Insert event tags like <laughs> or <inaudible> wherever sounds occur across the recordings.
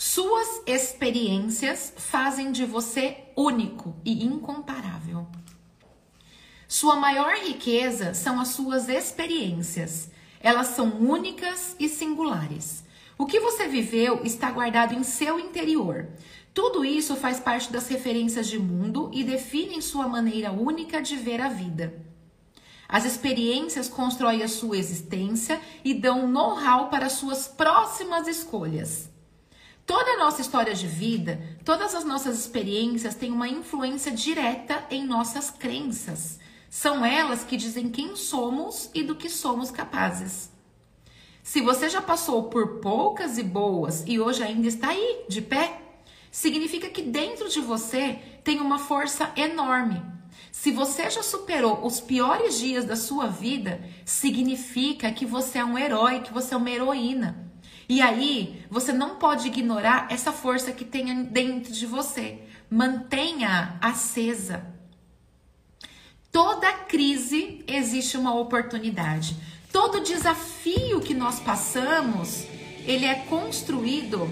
Suas experiências fazem de você único e incomparável. Sua maior riqueza são as suas experiências. Elas são únicas e singulares. O que você viveu está guardado em seu interior. Tudo isso faz parte das referências de mundo e definem sua maneira única de ver a vida. As experiências constroem a sua existência e dão know-how para suas próximas escolhas. Toda a nossa história de vida, todas as nossas experiências têm uma influência direta em nossas crenças. São elas que dizem quem somos e do que somos capazes. Se você já passou por poucas e boas e hoje ainda está aí, de pé, significa que dentro de você tem uma força enorme. Se você já superou os piores dias da sua vida, significa que você é um herói, que você é uma heroína. E aí, você não pode ignorar essa força que tem dentro de você. Mantenha acesa. Toda crise existe uma oportunidade. Todo desafio que nós passamos, ele é construído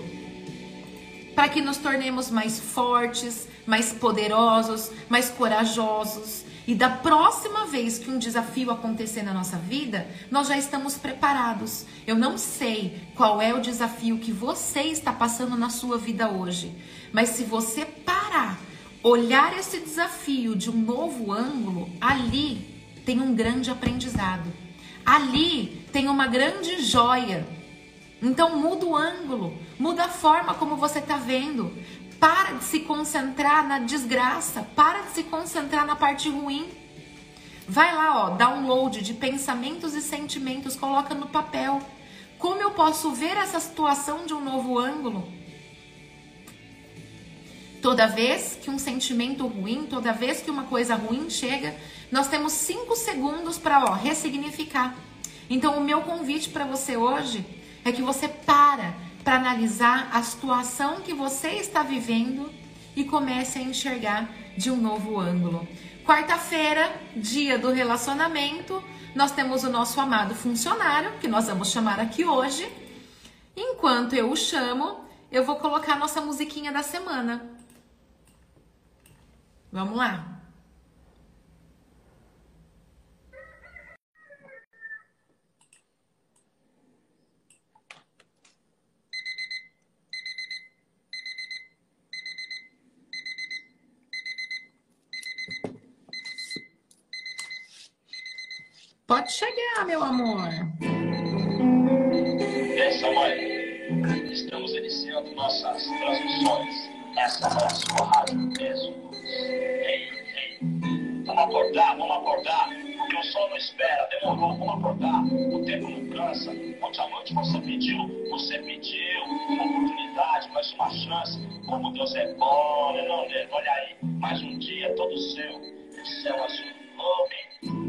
para que nos tornemos mais fortes, mais poderosos, mais corajosos. E da próxima vez que um desafio acontecer na nossa vida, nós já estamos preparados. Eu não sei qual é o desafio que você está passando na sua vida hoje, mas se você parar, olhar esse desafio de um novo ângulo, ali tem um grande aprendizado. Ali tem uma grande joia. Então muda o ângulo, muda a forma como você está vendo. Para de se concentrar na desgraça, para de se concentrar na parte ruim. Vai lá, ó, download de pensamentos e sentimentos, coloca no papel. Como eu posso ver essa situação de um novo ângulo? Toda vez que um sentimento ruim, toda vez que uma coisa ruim chega, nós temos cinco segundos para ressignificar. Então, o meu convite para você hoje é que você para para analisar a situação que você está vivendo e comece a enxergar de um novo ângulo. Quarta-feira, dia do relacionamento, nós temos o nosso amado funcionário, que nós vamos chamar aqui hoje. Enquanto eu o chamo, eu vou colocar nossa musiquinha da semana. Vamos lá. Pode chegar, meu amor. Essa mãe, estamos iniciando nossas transmissões. Essa é a sua rádio mesmo. Ei, ei. Vamos acordar, vamos acordar. Porque o sol não espera, demorou, vamos acordar. O tempo não cansa. Ontem à noite você pediu, você pediu uma oportunidade, mais uma chance. Como Deus é bom, né, não, né? Olha aí, mais um dia todo seu. O céu azul, homem.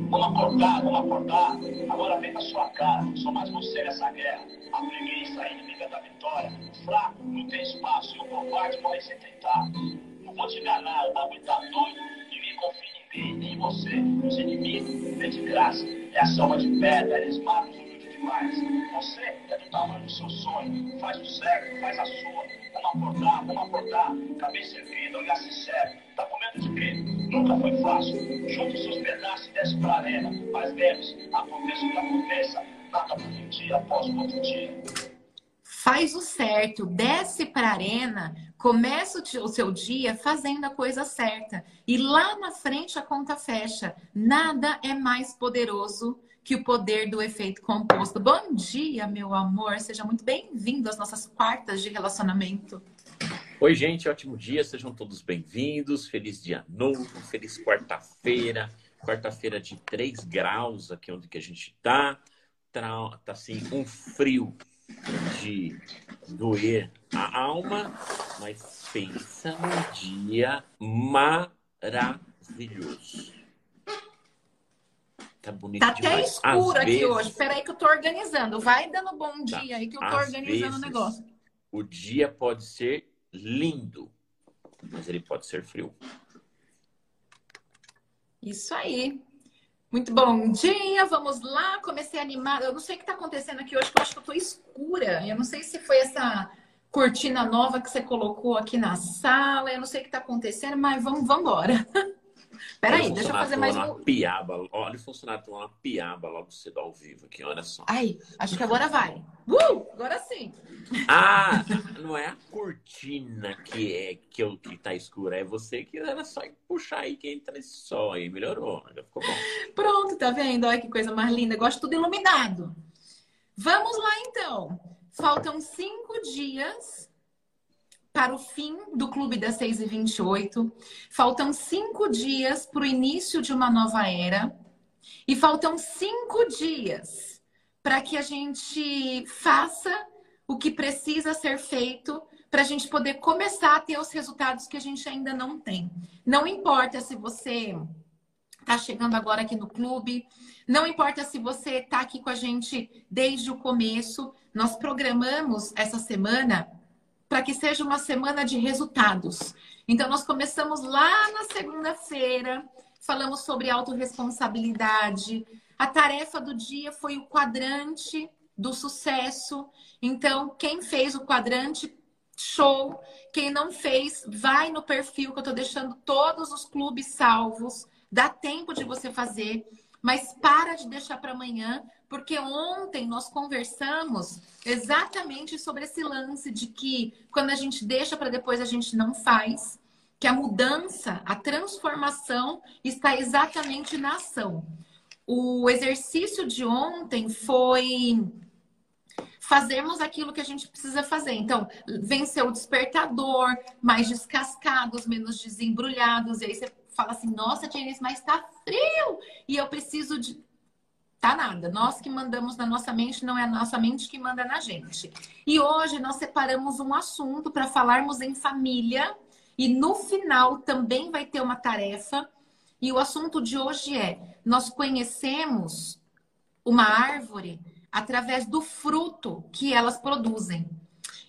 Vamos acordar, vamos acordar. Agora vem na sua cara, sou mais você nessa guerra. A preguiça, a inimiga da vitória. Fraco não tem espaço e o covarde morre sem tentar. Não vou te enganar, o bagulho tá doido. Ninguém confia em ninguém, nem em você. Os inimigos, é de graça. É a soma de pedra, eles matam demais. Você é do tamanho do seu sonho. Faz o certo, faz a sua. Vamos acordar, vamos acordar. Cabeça servida, olhar sincero. Tá com medo de quê? Nunca foi fácil. Junte seus pedaços e desce pra arena. Mas lembre-se, aconteça o que aconteça. Nada por um dia após outro dia. Faz o certo, desce para a arena, começa o seu dia fazendo a coisa certa. E lá na frente a conta fecha. Nada é mais poderoso que o poder do efeito composto. Bom dia, meu amor. Seja muito bem-vindo às nossas quartas de relacionamento. Oi, gente, ótimo dia, sejam todos bem-vindos. Feliz dia novo, feliz quarta-feira. Quarta-feira de 3 graus aqui onde que a gente tá. Tá, tá assim, um frio de doer a alma, mas pensa num dia maravilhoso. Tá bonito Tá até demais. escuro Às aqui vezes, hoje. Peraí que eu tô organizando. Vai dando bom Tá. dia aí que eu tô Às organizando o negócio. O dia pode ser lindo, mas ele pode ser frio. Isso aí. Muito bom dia, vamos lá. Comecei animada. Eu não sei o que está acontecendo aqui hoje, que eu acho que eu tô escura. Eu não sei se foi essa cortina nova que você colocou aqui na sala. Eu não sei o que está acontecendo, mas vamos, vamos embora. <laughs> Peraí, deixa eu fazer mais um. Piaba. Olha o funcionário tomar uma piaba logo cedo ao vivo aqui, olha só. Ai, acho que agora vai. Uh, agora sim. Ah, <laughs> não é a cortina que é que, eu, que tá escura, é você que era só puxar aí que entra nesse sol aí. Melhorou, já ficou bom. Pronto, tá vendo? Olha que coisa mais linda. Gosto tudo iluminado. Vamos lá então. Faltam cinco dias para o fim do Clube das 6 e 28. Faltam cinco dias para o início de uma nova era. E faltam cinco dias para que a gente faça o que precisa ser feito para a gente poder começar a ter os resultados que a gente ainda não tem. Não importa se você está chegando agora aqui no clube, não importa se você está aqui com a gente desde o começo, nós programamos essa semana para que seja uma semana de resultados. Então, nós começamos lá na segunda-feira, falamos sobre autorresponsabilidade. A tarefa do dia foi o quadrante do sucesso. Então, quem fez o quadrante, show. Quem não fez, vai no perfil que eu estou deixando todos os clubes salvos. Dá tempo de você fazer, mas para de deixar para amanhã, porque ontem nós conversamos exatamente sobre esse lance de que quando a gente deixa para depois a gente não faz, que a mudança, a transformação está exatamente na ação. O exercício de ontem foi fazermos aquilo que a gente precisa fazer. Então, vencer o despertador, mais descascados, menos desembrulhados. E aí você fala assim: nossa, Tienes, mas está frio! E eu preciso de Tá nada. Nós que mandamos na nossa mente, não é a nossa mente que manda na gente. E hoje nós separamos um assunto para falarmos em família. E no final também vai ter uma tarefa. E o assunto de hoje é: nós conhecemos uma árvore através do fruto que elas produzem.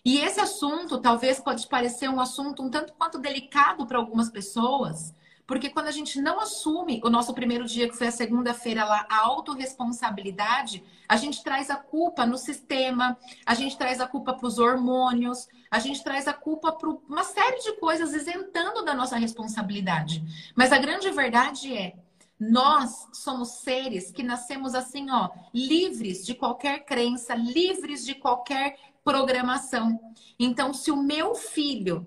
E esse assunto talvez pode parecer um assunto um tanto quanto delicado para algumas pessoas, porque quando a gente não assume o nosso primeiro dia, que foi a segunda-feira lá, a autorresponsabilidade, a gente traz a culpa no sistema, a gente traz a culpa para os hormônios, a gente traz a culpa para uma série de coisas isentando da nossa responsabilidade. Mas a grande verdade é, nós somos seres que nascemos assim, ó, livres de qualquer crença, livres de qualquer programação. Então, se o meu filho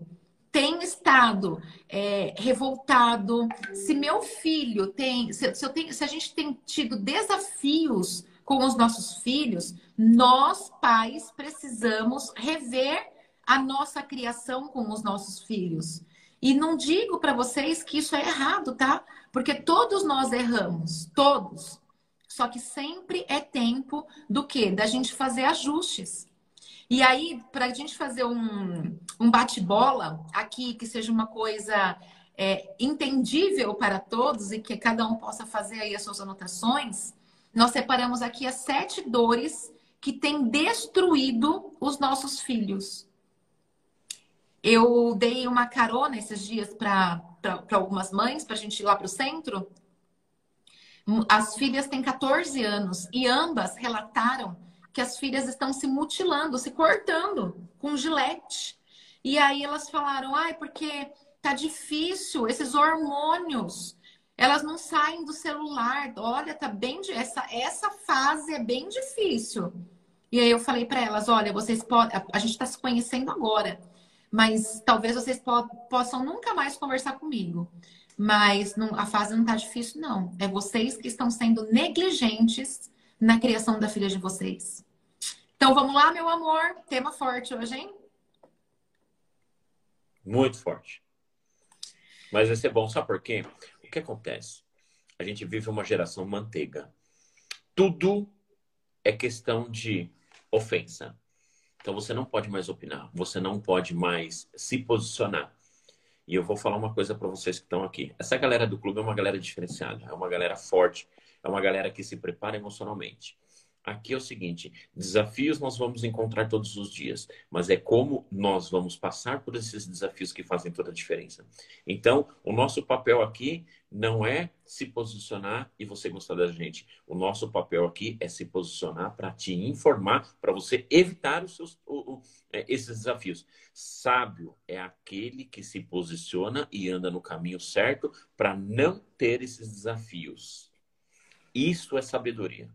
tem estado é, revoltado, se meu filho tem, se, se, tenho, se a gente tem tido desafios com os nossos filhos, nós pais precisamos rever a nossa criação com os nossos filhos. E não digo para vocês que isso é errado, tá? Porque todos nós erramos, todos. Só que sempre é tempo do quê? Da gente fazer ajustes. E aí, para a gente fazer um, um bate-bola aqui, que seja uma coisa é, entendível para todos e que cada um possa fazer aí as suas anotações, nós separamos aqui as sete dores que têm destruído os nossos filhos. Eu dei uma carona esses dias para algumas mães, para a gente ir lá para o centro. As filhas têm 14 anos e ambas relataram que as filhas estão se mutilando, se cortando com gilete. E aí elas falaram, ai, porque tá difícil, esses hormônios, elas não saem do celular. Olha, tá bem essa essa fase é bem difícil. E aí eu falei para elas, olha, vocês podem, a gente está se conhecendo agora, mas talvez vocês po possam nunca mais conversar comigo. Mas não, a fase não tá difícil, não. É vocês que estão sendo negligentes na criação da filha de vocês. Então vamos lá, meu amor. Tema forte hoje, hein? Muito forte. Mas vai ser bom, sabe por quê? O que acontece? A gente vive uma geração manteiga. Tudo é questão de ofensa. Então você não pode mais opinar, você não pode mais se posicionar. E eu vou falar uma coisa para vocês que estão aqui. Essa galera do clube é uma galera diferenciada, é uma galera forte, é uma galera que se prepara emocionalmente. aqui é o seguinte: desafios nós vamos encontrar todos os dias, mas é como nós vamos passar por esses desafios que fazem toda a diferença. Então, o nosso papel aqui não é se posicionar e você gostar da gente. O nosso papel aqui é se posicionar para te informar, para você evitar os seus, o, o, é, esses desafios. Sábio é aquele que se posiciona e anda no caminho certo para não ter esses desafios. Isso é sabedoria.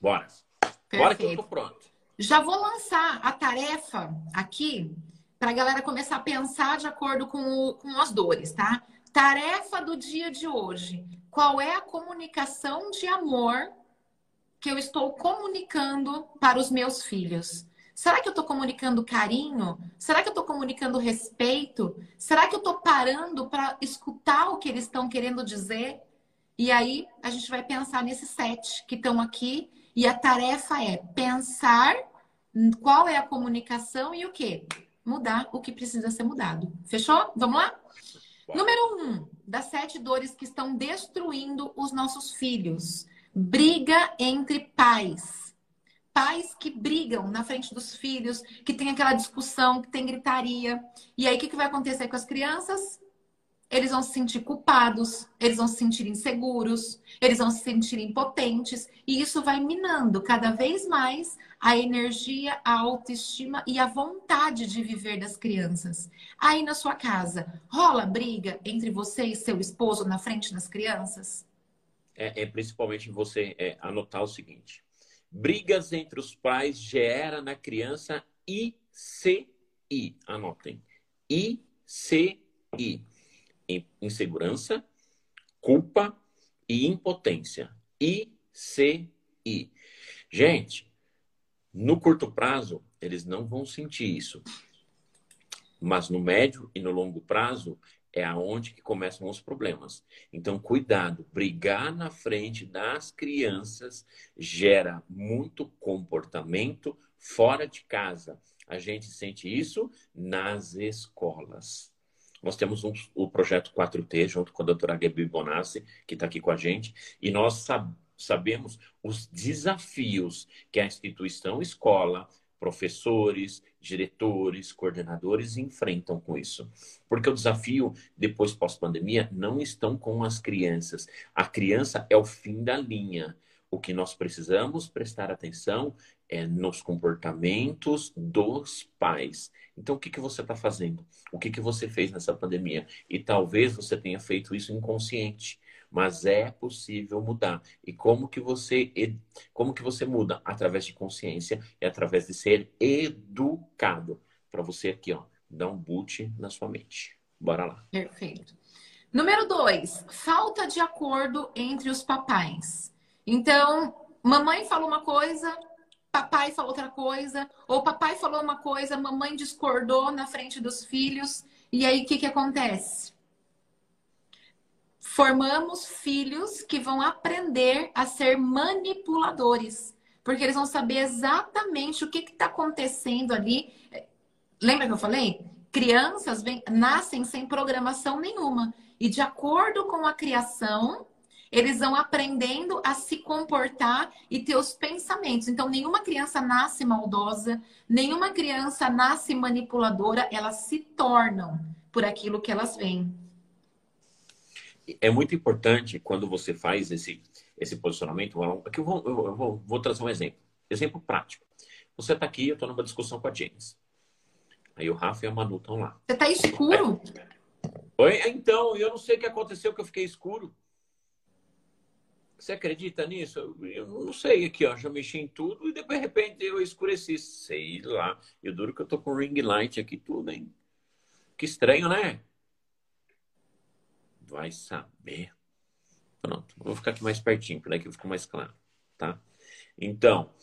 Bora. Perfeito. Bora que eu tô pronto. Já vou lançar a tarefa aqui para a galera começar a pensar de acordo com, o, com as dores, tá? Tarefa do dia de hoje. Qual é a comunicação de amor que eu estou comunicando para os meus filhos? Será que eu estou comunicando carinho? Será que eu estou comunicando respeito? Será que eu estou parando para escutar o que eles estão querendo dizer? E aí a gente vai pensar nesses sete que estão aqui e a tarefa é pensar qual é a comunicação e o que? Mudar o que precisa ser mudado. Fechou? Vamos lá? Número um, das sete dores que estão destruindo os nossos filhos. Briga entre pais. Pais que brigam na frente dos filhos, que tem aquela discussão, que tem gritaria. E aí, o que, que vai acontecer com as crianças? Eles vão se sentir culpados, eles vão se sentir inseguros, eles vão se sentir impotentes, e isso vai minando cada vez mais a energia, a autoestima e a vontade de viver das crianças. Aí na sua casa, rola briga entre você e seu esposo na frente das crianças? É, é principalmente você é, anotar o seguinte: brigas entre os pais gera na criança ICI. Anotem. ICI insegurança, culpa e impotência. ICI. Gente, no curto prazo, eles não vão sentir isso. Mas no médio e no longo prazo, é aonde que começam os problemas. Então, cuidado, brigar na frente das crianças gera muito comportamento fora de casa. A gente sente isso nas escolas. Nós temos um, o projeto 4T, junto com a doutora Gabi Bonassi, que está aqui com a gente, e nós sab sabemos os desafios que a instituição escola, professores, diretores, coordenadores enfrentam com isso. Porque o desafio, depois pós-pandemia, não estão com as crianças. A criança é o fim da linha. O que nós precisamos prestar atenção é nos comportamentos dos pais. Então, o que, que você está fazendo? O que, que você fez nessa pandemia? E talvez você tenha feito isso inconsciente, mas é possível mudar. E como que você como que você muda? Através de consciência e através de ser educado. Para você aqui, ó, dar um boot na sua mente. Bora lá. Perfeito. Número dois, falta de acordo entre os papais. Então, mamãe falou uma coisa, papai falou outra coisa, ou papai falou uma coisa, mamãe discordou na frente dos filhos, e aí o que, que acontece? Formamos filhos que vão aprender a ser manipuladores, porque eles vão saber exatamente o que está acontecendo ali. Lembra que eu falei? Crianças vem, nascem sem programação nenhuma. E de acordo com a criação, eles vão aprendendo a se comportar e ter os pensamentos. Então, nenhuma criança nasce maldosa, nenhuma criança nasce manipuladora, elas se tornam por aquilo que elas veem. É muito importante quando você faz esse, esse posicionamento. Aqui eu, vou, eu vou, vou trazer um exemplo. Exemplo prático. Você está aqui, eu estou numa discussão com a James. Aí o Rafa e a Manu estão lá. Você está escuro? Oi? Então, eu não sei o que aconteceu que eu fiquei escuro. Você acredita nisso? Eu não sei aqui, ó. Já mexi em tudo e de repente eu escureci. Sei lá. E o duro que eu tô com ring light aqui tudo, hein? Que estranho, né? Vai saber. Pronto. Vou ficar aqui mais pertinho, para que fica mais claro, tá? Então,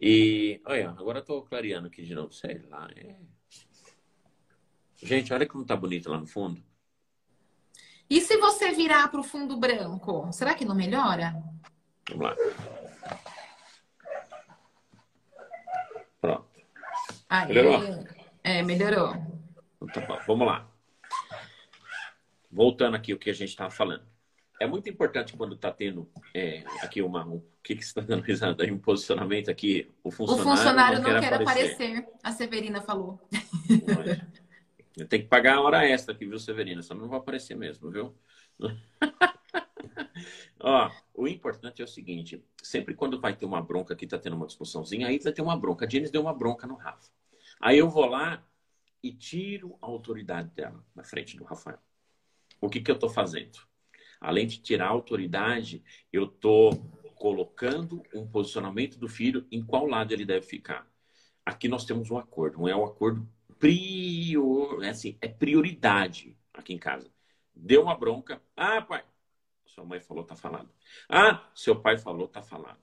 e olha, agora eu tô clareando aqui de novo. Sei lá. É... Gente, olha como tá bonito lá no fundo. E se você virar para o fundo branco, será que não melhora? Vamos lá. Pronto. Aí, melhorou? É, melhorou. Então, tá bom. Vamos lá. Voltando aqui o que a gente estava falando. é muito importante quando está tendo é, aqui uma. O que, que você está dando risada aí? Um posicionamento aqui. O funcionário, o funcionário não, não quer, aparecer. aparecer. A Severina falou. Eu tenho que pagar a hora extra aqui, viu, Severina? Senão não vai aparecer mesmo, viu? <laughs> Ó, o importante é o seguinte: sempre quando vai ter uma bronca que tá tendo uma discussãozinha, aí vai ter uma bronca. A Jenis deu uma bronca no Rafa. Aí eu vou lá e tiro a autoridade dela na frente do Rafael. O que, que eu tô fazendo? Além de tirar a autoridade, eu tô colocando um posicionamento do filho em qual lado ele deve ficar. Aqui nós temos um acordo, não é um acordo prior, é assim, é prioridade aqui em casa. Deu uma bronca, ah, pai, sua mãe falou, tá falado. Ah, seu pai falou, tá falado.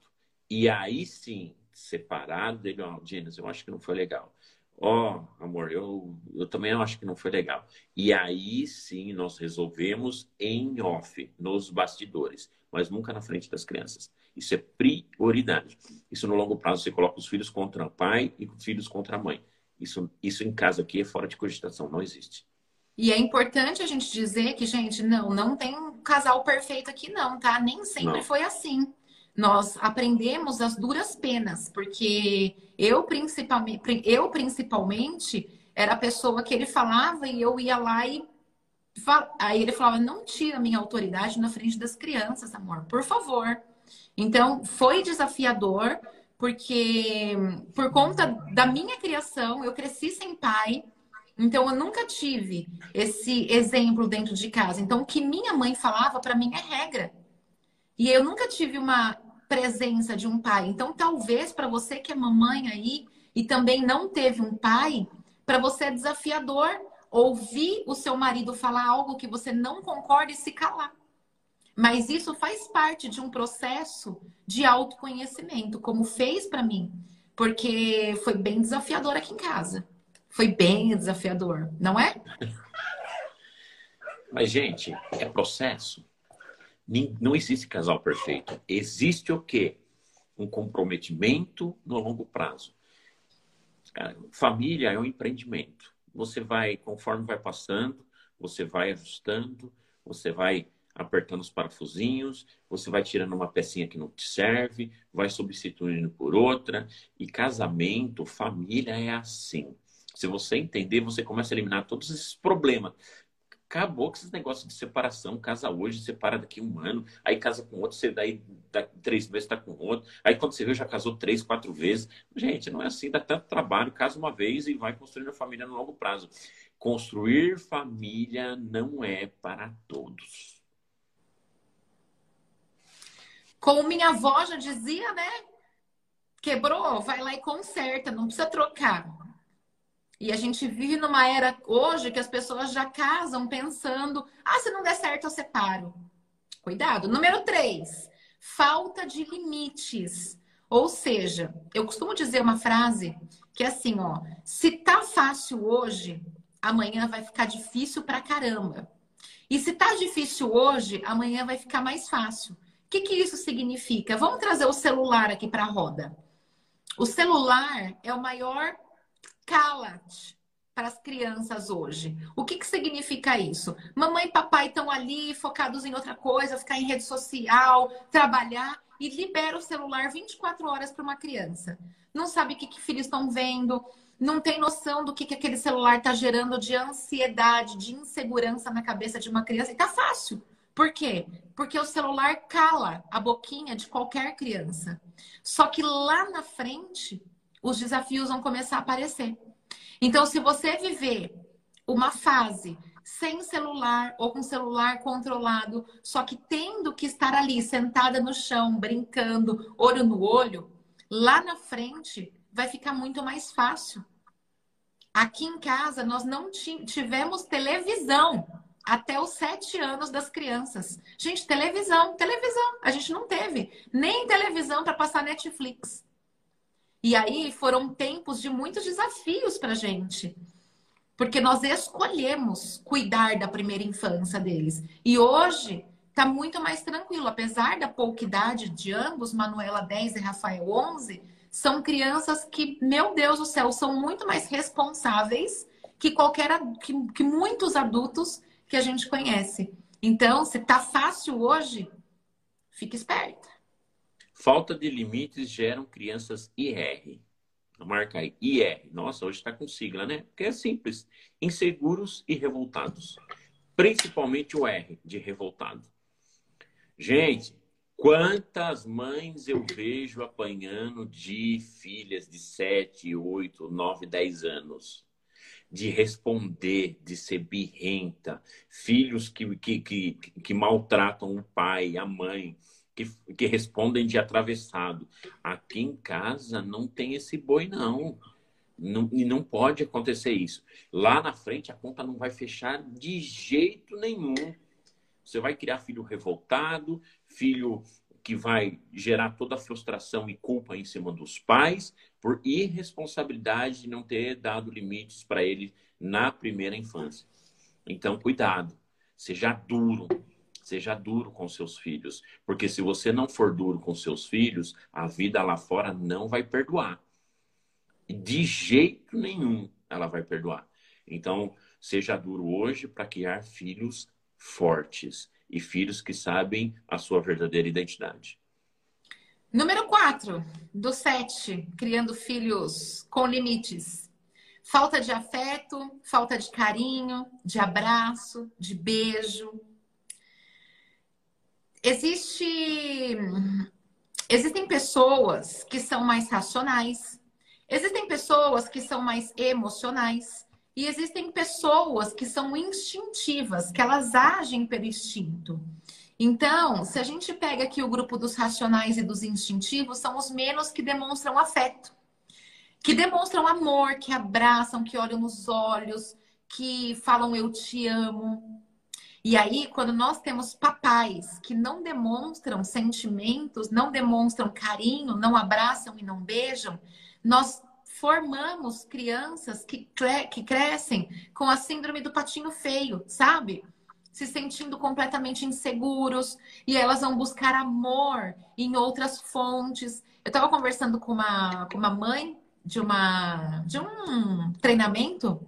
E aí sim, separado dele, ó, oh, Gênesis, eu acho que não foi legal. Ó, oh, amor, eu, eu também acho que não foi legal. E aí sim nós resolvemos em off, nos bastidores, mas nunca na frente das crianças. Isso é prioridade. Isso no longo prazo você coloca os filhos contra o pai e os filhos contra a mãe. Isso, isso em casa aqui é fora de cogitação, não existe. E é importante a gente dizer que, gente, não, não tem um casal perfeito aqui, não, tá? Nem sempre não. foi assim. Nós aprendemos as duras penas, porque eu principalmente, eu principalmente era a pessoa que ele falava e eu ia lá e aí ele falava: não tira minha autoridade na frente das crianças, amor, por favor. Então foi desafiador, porque por conta da minha criação, eu cresci sem pai. Então, eu nunca tive esse exemplo dentro de casa. Então, o que minha mãe falava para mim é regra. E eu nunca tive uma presença de um pai. Então, talvez para você que é mamãe aí e também não teve um pai, para você é desafiador ouvir o seu marido falar algo que você não concorda e se calar. Mas isso faz parte de um processo de autoconhecimento, como fez para mim, porque foi bem desafiador aqui em casa. Foi bem desafiador, não é? Mas, gente, é processo. Não existe casal perfeito. Existe o quê? Um comprometimento no longo prazo. Família é um empreendimento. Você vai, conforme vai passando, você vai ajustando, você vai apertando os parafusinhos, você vai tirando uma pecinha que não te serve, vai substituindo por outra. E casamento, família é assim. Se você entender, você começa a eliminar todos esses problemas. Acabou com esses negócios de separação. Casa hoje, separa daqui um ano. Aí casa com outro, você daí daqui três meses está com outro. Aí quando você vê, já casou três, quatro vezes. Gente, não é assim, dá tanto trabalho. Casa uma vez e vai construindo a família no longo prazo. Construir família não é para todos. Como minha avó já dizia, né? Quebrou, vai lá e conserta, não precisa trocar. E a gente vive numa era hoje que as pessoas já casam pensando: ah, se não der certo, eu separo. Cuidado. Número três, falta de limites. Ou seja, eu costumo dizer uma frase que é assim, ó, se tá fácil hoje, amanhã vai ficar difícil pra caramba. E se tá difícil hoje, amanhã vai ficar mais fácil. O que, que isso significa? Vamos trazer o celular aqui para a roda. O celular é o maior cala-te para as crianças hoje. O que, que significa isso? Mamãe e papai estão ali focados em outra coisa, ficar em rede social, trabalhar e libera o celular 24 horas para uma criança. Não sabe o que, que filhos estão vendo, não tem noção do que, que aquele celular está gerando de ansiedade, de insegurança na cabeça de uma criança. E tá fácil. Por quê? Porque o celular cala a boquinha de qualquer criança. Só que lá na frente, os desafios vão começar a aparecer. Então, se você viver uma fase sem celular ou com celular controlado, só que tendo que estar ali sentada no chão, brincando, olho no olho, lá na frente vai ficar muito mais fácil. Aqui em casa, nós não tivemos televisão até os sete anos das crianças. Gente, televisão, televisão. A gente não teve nem televisão para passar Netflix. E aí foram tempos de muitos desafios para gente. Porque nós escolhemos cuidar da primeira infância deles. E hoje está muito mais tranquilo. Apesar da pouca idade de ambos, Manuela 10 e Rafael 11, são crianças que, meu Deus do céu, são muito mais responsáveis que qualquer que, que muitos adultos que a gente conhece. Então, se tá fácil hoje, fique esperta. Falta de limites geram crianças IR. Marca aí, IR. Nossa, hoje está com sigla, né? Porque é simples. Inseguros e revoltados. Principalmente o R, de revoltado. Gente, quantas mães eu vejo apanhando de filhas de 7, 8, 9, 10 anos? De responder, de ser birrenta. Filhos que, que, que, que maltratam o pai, a mãe que, que respondem de atravessado. Aqui em casa não tem esse boi, não. não. E não pode acontecer isso. Lá na frente a conta não vai fechar de jeito nenhum. Você vai criar filho revoltado, filho que vai gerar toda a frustração e culpa em cima dos pais por irresponsabilidade de não ter dado limites para ele na primeira infância. Então, cuidado, seja duro, Seja duro com seus filhos, porque se você não for duro com seus filhos, a vida lá fora não vai perdoar. De jeito nenhum ela vai perdoar. Então, seja duro hoje para criar filhos fortes e filhos que sabem a sua verdadeira identidade. Número 4, do 7, criando filhos com limites. Falta de afeto, falta de carinho, de abraço, de beijo, existe existem pessoas que são mais racionais, existem pessoas que são mais emocionais e existem pessoas que são instintivas, que elas agem pelo instinto. Então, se a gente pega aqui o grupo dos racionais e dos instintivos, são os menos que demonstram afeto, que demonstram amor, que abraçam, que olham nos olhos, que falam eu te amo. E aí, quando nós temos papais que não demonstram sentimentos, não demonstram carinho, não abraçam e não beijam, nós formamos crianças que, cre que crescem com a síndrome do patinho feio, sabe? Se sentindo completamente inseguros e elas vão buscar amor em outras fontes. Eu estava conversando com uma, com uma mãe de, uma, de um treinamento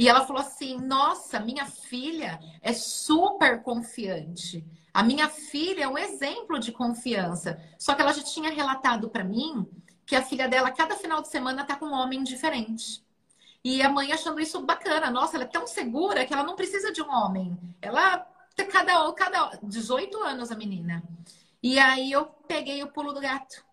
e ela falou assim: Nossa, minha filha é super confiante. A minha filha é um exemplo de confiança. Só que ela já tinha relatado para mim que a filha dela, cada final de semana, tá com um homem diferente. E a mãe achando isso bacana. Nossa, ela é tão segura que ela não precisa de um homem. Ela tem cada, cada 18 anos, a menina. E aí eu peguei o pulo do gato.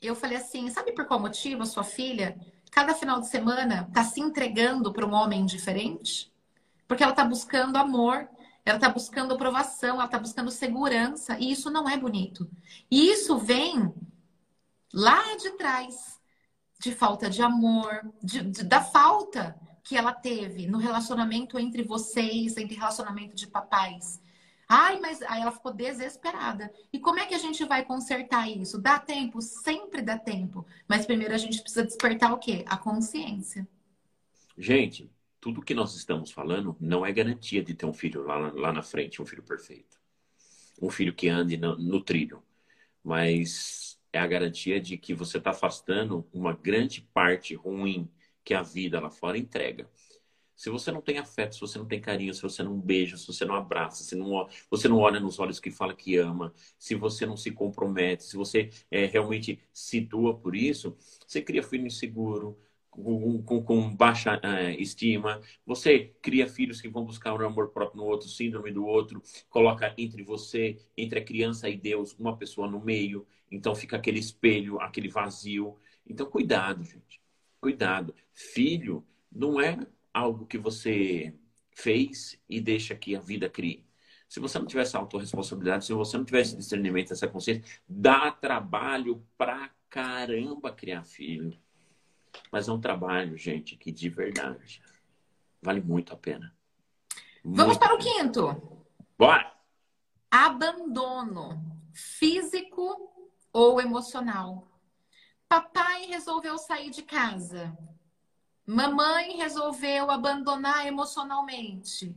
Eu falei assim: sabe por qual motivo a sua filha cada final de semana está se entregando para um homem diferente? Porque ela está buscando amor, ela está buscando aprovação, ela está buscando segurança, e isso não é bonito. E isso vem lá de trás, de falta de amor, de, de, da falta que ela teve no relacionamento entre vocês, entre relacionamento de papais. Ai, mas aí ela ficou desesperada. E como é que a gente vai consertar isso? Dá tempo? Sempre dá tempo. Mas primeiro a gente precisa despertar o quê? A consciência. Gente, tudo que nós estamos falando não é garantia de ter um filho lá, lá na frente, um filho perfeito. Um filho que ande no, no trilho. Mas é a garantia de que você está afastando uma grande parte ruim que a vida lá fora entrega. Se você não tem afeto, se você não tem carinho, se você não beija, se você não abraça, se não, você não olha nos olhos que fala que ama, se você não se compromete, se você é, realmente se doa por isso, você cria filho inseguro, com, com, com, baixa é, estima, você cria filhos que vão buscar um amor próprio no outro, síndrome do outro, coloca entre você, entre a criança e Deus, uma pessoa no meio, então fica aquele espelho, aquele vazio. Então, cuidado, gente. Cuidado. Filho não é algo que você fez e deixa que a vida crie. Se você não tiver essa autorresponsabilidade, se você não tiver esse discernimento, essa consciência, dá trabalho pra caramba criar filho. Mas é um trabalho, gente, que de verdade vale muito a pena. Muito Vamos para o quinto. Bora! Abandono físico ou emocional. Papai resolveu sair de casa. Mamãe resolveu abandonar emocionalmente.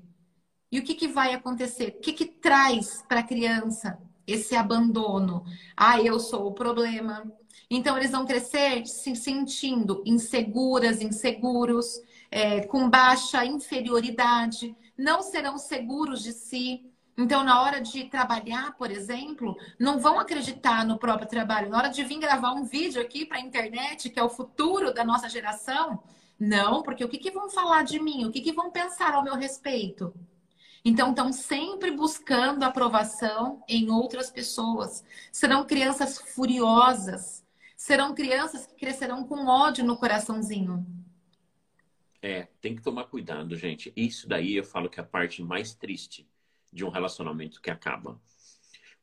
E o que, que vai acontecer? O que, que traz para a criança esse abandono? Ah, eu sou o problema. Então, eles vão crescer se sentindo inseguras, inseguros, é, com baixa inferioridade, não serão seguros de si. Então, na hora de trabalhar, por exemplo, não vão acreditar no próprio trabalho. Na hora de vir gravar um vídeo aqui para a internet, que é o futuro da nossa geração, não, porque o que, que vão falar de mim? O que, que vão pensar ao meu respeito? Então, estão sempre buscando aprovação em outras pessoas. Serão crianças furiosas. Serão crianças que crescerão com ódio no coraçãozinho. É, tem que tomar cuidado, gente. Isso daí eu falo que é a parte mais triste de um relacionamento que acaba.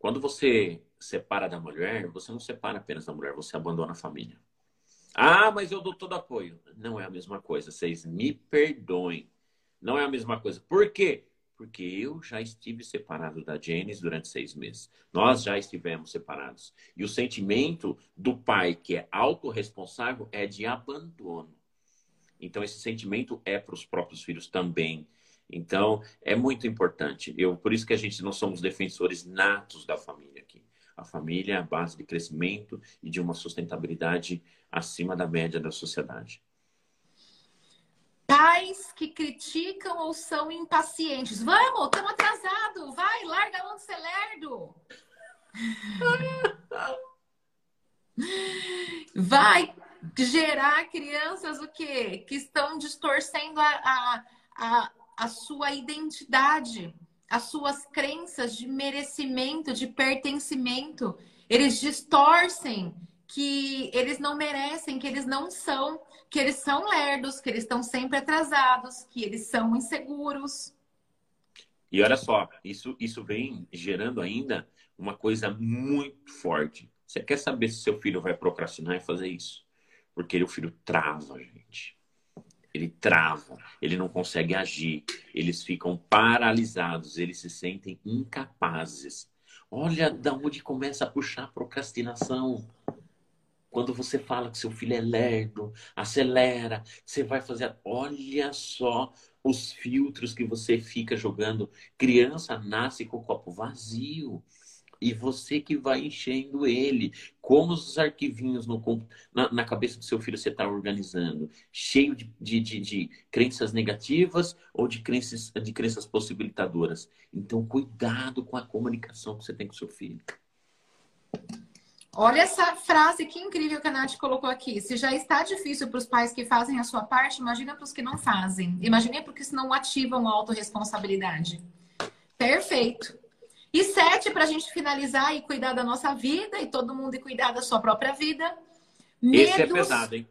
Quando você separa da mulher, você não separa apenas da mulher, você abandona a família. Ah, mas eu dou todo apoio. Não é a mesma coisa. Vocês me perdoem. Não é a mesma coisa. Por quê? Porque eu já estive separado da Janice durante seis meses. Nós já estivemos separados. E o sentimento do pai, que é autorresponsável, é de abandono. Então, esse sentimento é para os próprios filhos também. Então, é muito importante. Eu, por isso que a gente não somos defensores natos da família aqui. A família é a base de crescimento e de uma sustentabilidade acima da média da sociedade. Pais que criticam ou são impacientes. Vamos, estamos atrasados. Vai, larga a mão de ser lerdo. <laughs> Vai gerar crianças o quê? Que estão distorcendo a, a, a, a sua identidade, as suas crenças de merecimento, de pertencimento. Eles distorcem que eles não merecem, que eles não são que eles são lerdos, que eles estão sempre atrasados, que eles são inseguros. E olha só, isso, isso vem gerando ainda uma coisa muito forte. Você quer saber se seu filho vai procrastinar e fazer isso? Porque o filho trava, gente. Ele trava, ele não consegue agir, eles ficam paralisados, eles se sentem incapazes. Olha da onde começa a puxar a procrastinação. Quando você fala que seu filho é lerdo, acelera, você vai fazer. Olha só os filtros que você fica jogando. Criança nasce com o copo vazio. E você que vai enchendo ele. Como os arquivinhos no, na, na cabeça do seu filho você está organizando? Cheio de, de, de, de, crenças negativas ou de crenças, de crenças possibilitadoras? Então, cuidado com a comunicação que você tem com seu filho. Olha essa frase que incrível que a Nath colocou aqui. Se já está difícil para os pais que fazem a sua parte, imagina para os que não fazem. Imagine para os que não ativam a autorresponsabilidade. Perfeito. E sete, para a gente finalizar e cuidar da nossa vida, e todo mundo e cuidar da sua própria vida. Medos, Esse é pesado, hein?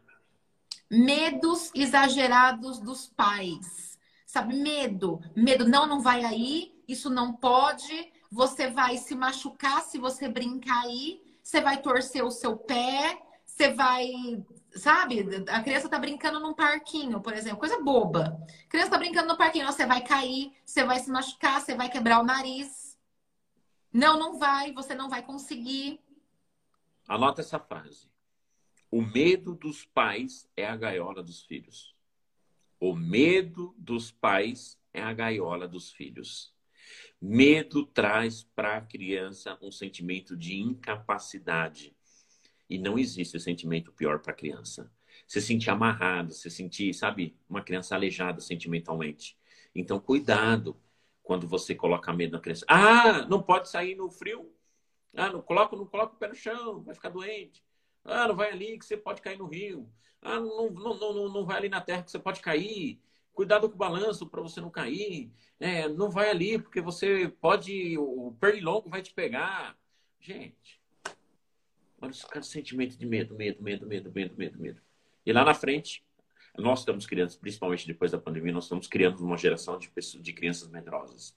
Medos exagerados dos pais. Sabe, medo. Medo, não, não vai aí, isso não pode, você vai se machucar se você brincar aí você vai torcer o seu pé, você vai. Sabe? A criança tá brincando num parquinho, por exemplo, coisa boba. A criança tá brincando no parquinho, você vai cair, você vai se machucar, você vai quebrar o nariz. Não, não vai, você não vai conseguir. Anota essa frase. O medo dos pais é a gaiola dos filhos. O medo dos pais é a gaiola dos filhos. Medo traz para a criança um sentimento de incapacidade. E não existe sentimento pior para a criança. Se sentir amarrado, se sentir, sabe, uma criança aleijada sentimentalmente. Então, cuidado quando você coloca medo na criança. Ah, não pode sair no frio. Ah, não coloca, não coloca o pé no chão, vai ficar doente. Ah, não vai ali que você pode cair no rio. Ah, não, não, não, não vai ali na terra que você pode cair. Cuidado com o balanço para você não cair. É, não vai ali, porque você pode. O pernilongo vai te pegar. Gente, olha esse sentimento de medo, medo, medo, medo, medo, medo, medo. E lá na frente, nós estamos criando, principalmente depois da pandemia, nós estamos criando uma geração de, pessoas, de crianças medrosas.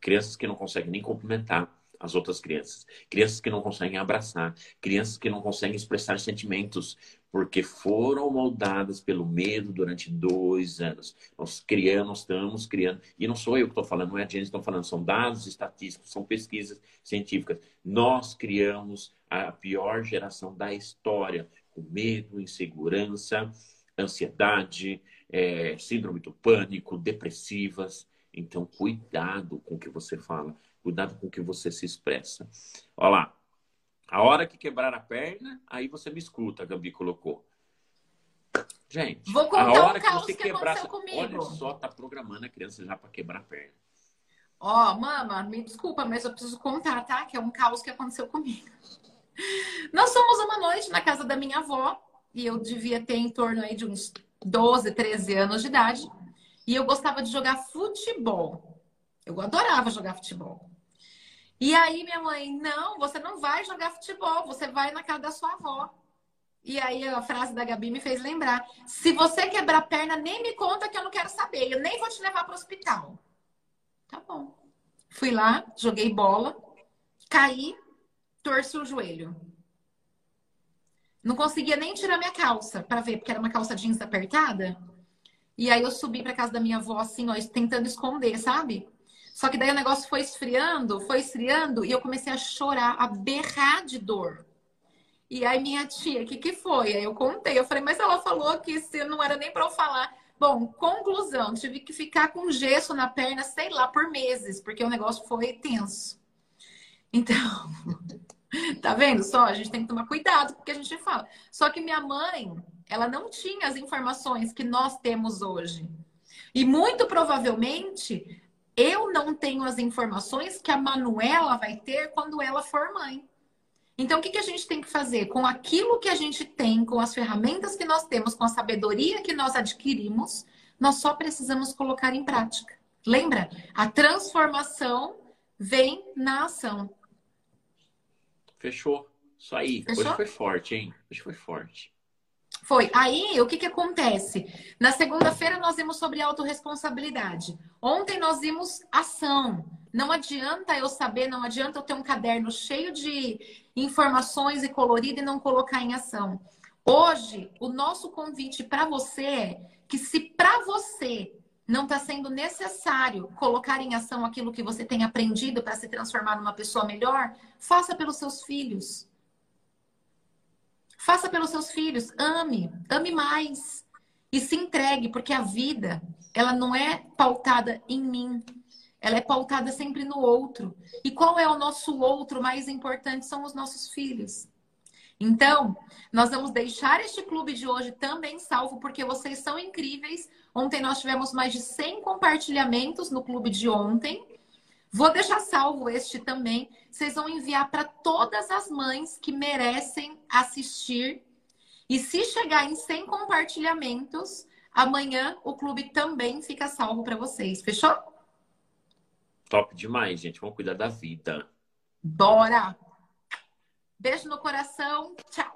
Crianças que não conseguem nem cumprimentar as outras crianças. Crianças que não conseguem abraçar. Crianças que não conseguem expressar sentimentos porque foram moldadas pelo medo durante dois anos. Nós criamos, estamos criando, e não sou eu que estou falando, não é a Jenny que estou falando, são dados estatísticos, são pesquisas científicas. Nós criamos a pior geração da história, com medo, insegurança, ansiedade, é, síndrome do pânico, depressivas. Então, cuidado com o que você fala, cuidado com o que você se expressa. Olha lá, a hora que quebrar a perna, aí você me escuta, a Gabi colocou. Gente, Vou contar a hora um que você que quebrar. comigo. Olha só, tá programando a criança já pra quebrar a perna. Ó, mama, me desculpa, mas eu preciso contar, tá? Que é um caos que aconteceu comigo. Nós fomos uma noite na casa da minha avó, e eu devia ter em torno aí de uns 12, 13 anos de idade. E eu gostava de jogar futebol. Eu adorava jogar futebol. E aí minha mãe, não, você não vai jogar futebol, você vai na casa da sua avó. E aí a frase da Gabi me fez lembrar: se você quebrar a perna, nem me conta que eu não quero saber, eu nem vou te levar para o hospital. Tá bom. Fui lá, joguei bola, caí, torci o joelho. Não conseguia nem tirar minha calça para ver, porque era uma calça jeans apertada. E aí eu subi para casa da minha avó assim, ó, tentando esconder, sabe? Só que daí o negócio foi esfriando, foi esfriando e eu comecei a chorar, a berrar de dor. E aí minha tia, o que que foi? Aí eu contei, eu falei, mas ela falou que se não era nem para eu falar. Bom, conclusão, tive que ficar com gesso na perna, sei lá, por meses, porque o negócio foi tenso. Então, <laughs> tá vendo só? A gente tem que tomar cuidado com o que a gente fala. Só que minha mãe, ela não tinha as informações que nós temos hoje. E muito provavelmente eu não tenho as informações que a Manuela vai ter quando ela for mãe. Então, o que, que a gente tem que fazer? Com aquilo que a gente tem, com as ferramentas que nós temos, com a sabedoria que nós adquirimos, nós só precisamos colocar em prática. Lembra? A transformação vem na ação. Fechou. Isso aí. Fechou? Hoje foi forte, hein? Hoje foi forte. Foi. Aí, o que, que acontece? Na segunda-feira, nós vimos sobre autorresponsabilidade. Ontem, nós vimos ação. Não adianta eu saber, não adianta eu ter um caderno cheio de informações e colorido e não colocar em ação. Hoje, o nosso convite para você é que se para você não está sendo necessário colocar em ação aquilo que você tem aprendido para se transformar numa pessoa melhor, faça pelos seus filhos. Faça pelos seus filhos, ame, ame mais e se entregue, porque a vida, ela não é pautada em mim, ela é pautada sempre no outro. E qual é o nosso outro mais importante? São os nossos filhos. Então, nós vamos deixar este clube de hoje também salvo, porque vocês são incríveis. Ontem nós tivemos mais de 100 compartilhamentos no clube de ontem. Vou deixar salvo este também. Vocês vão enviar para todas as mães que merecem assistir. E se chegar em 100 compartilhamentos, amanhã o clube também fica salvo para vocês. Fechou? Top demais, gente. Vamos cuidar da vida. Bora! Beijo no coração. Tchau.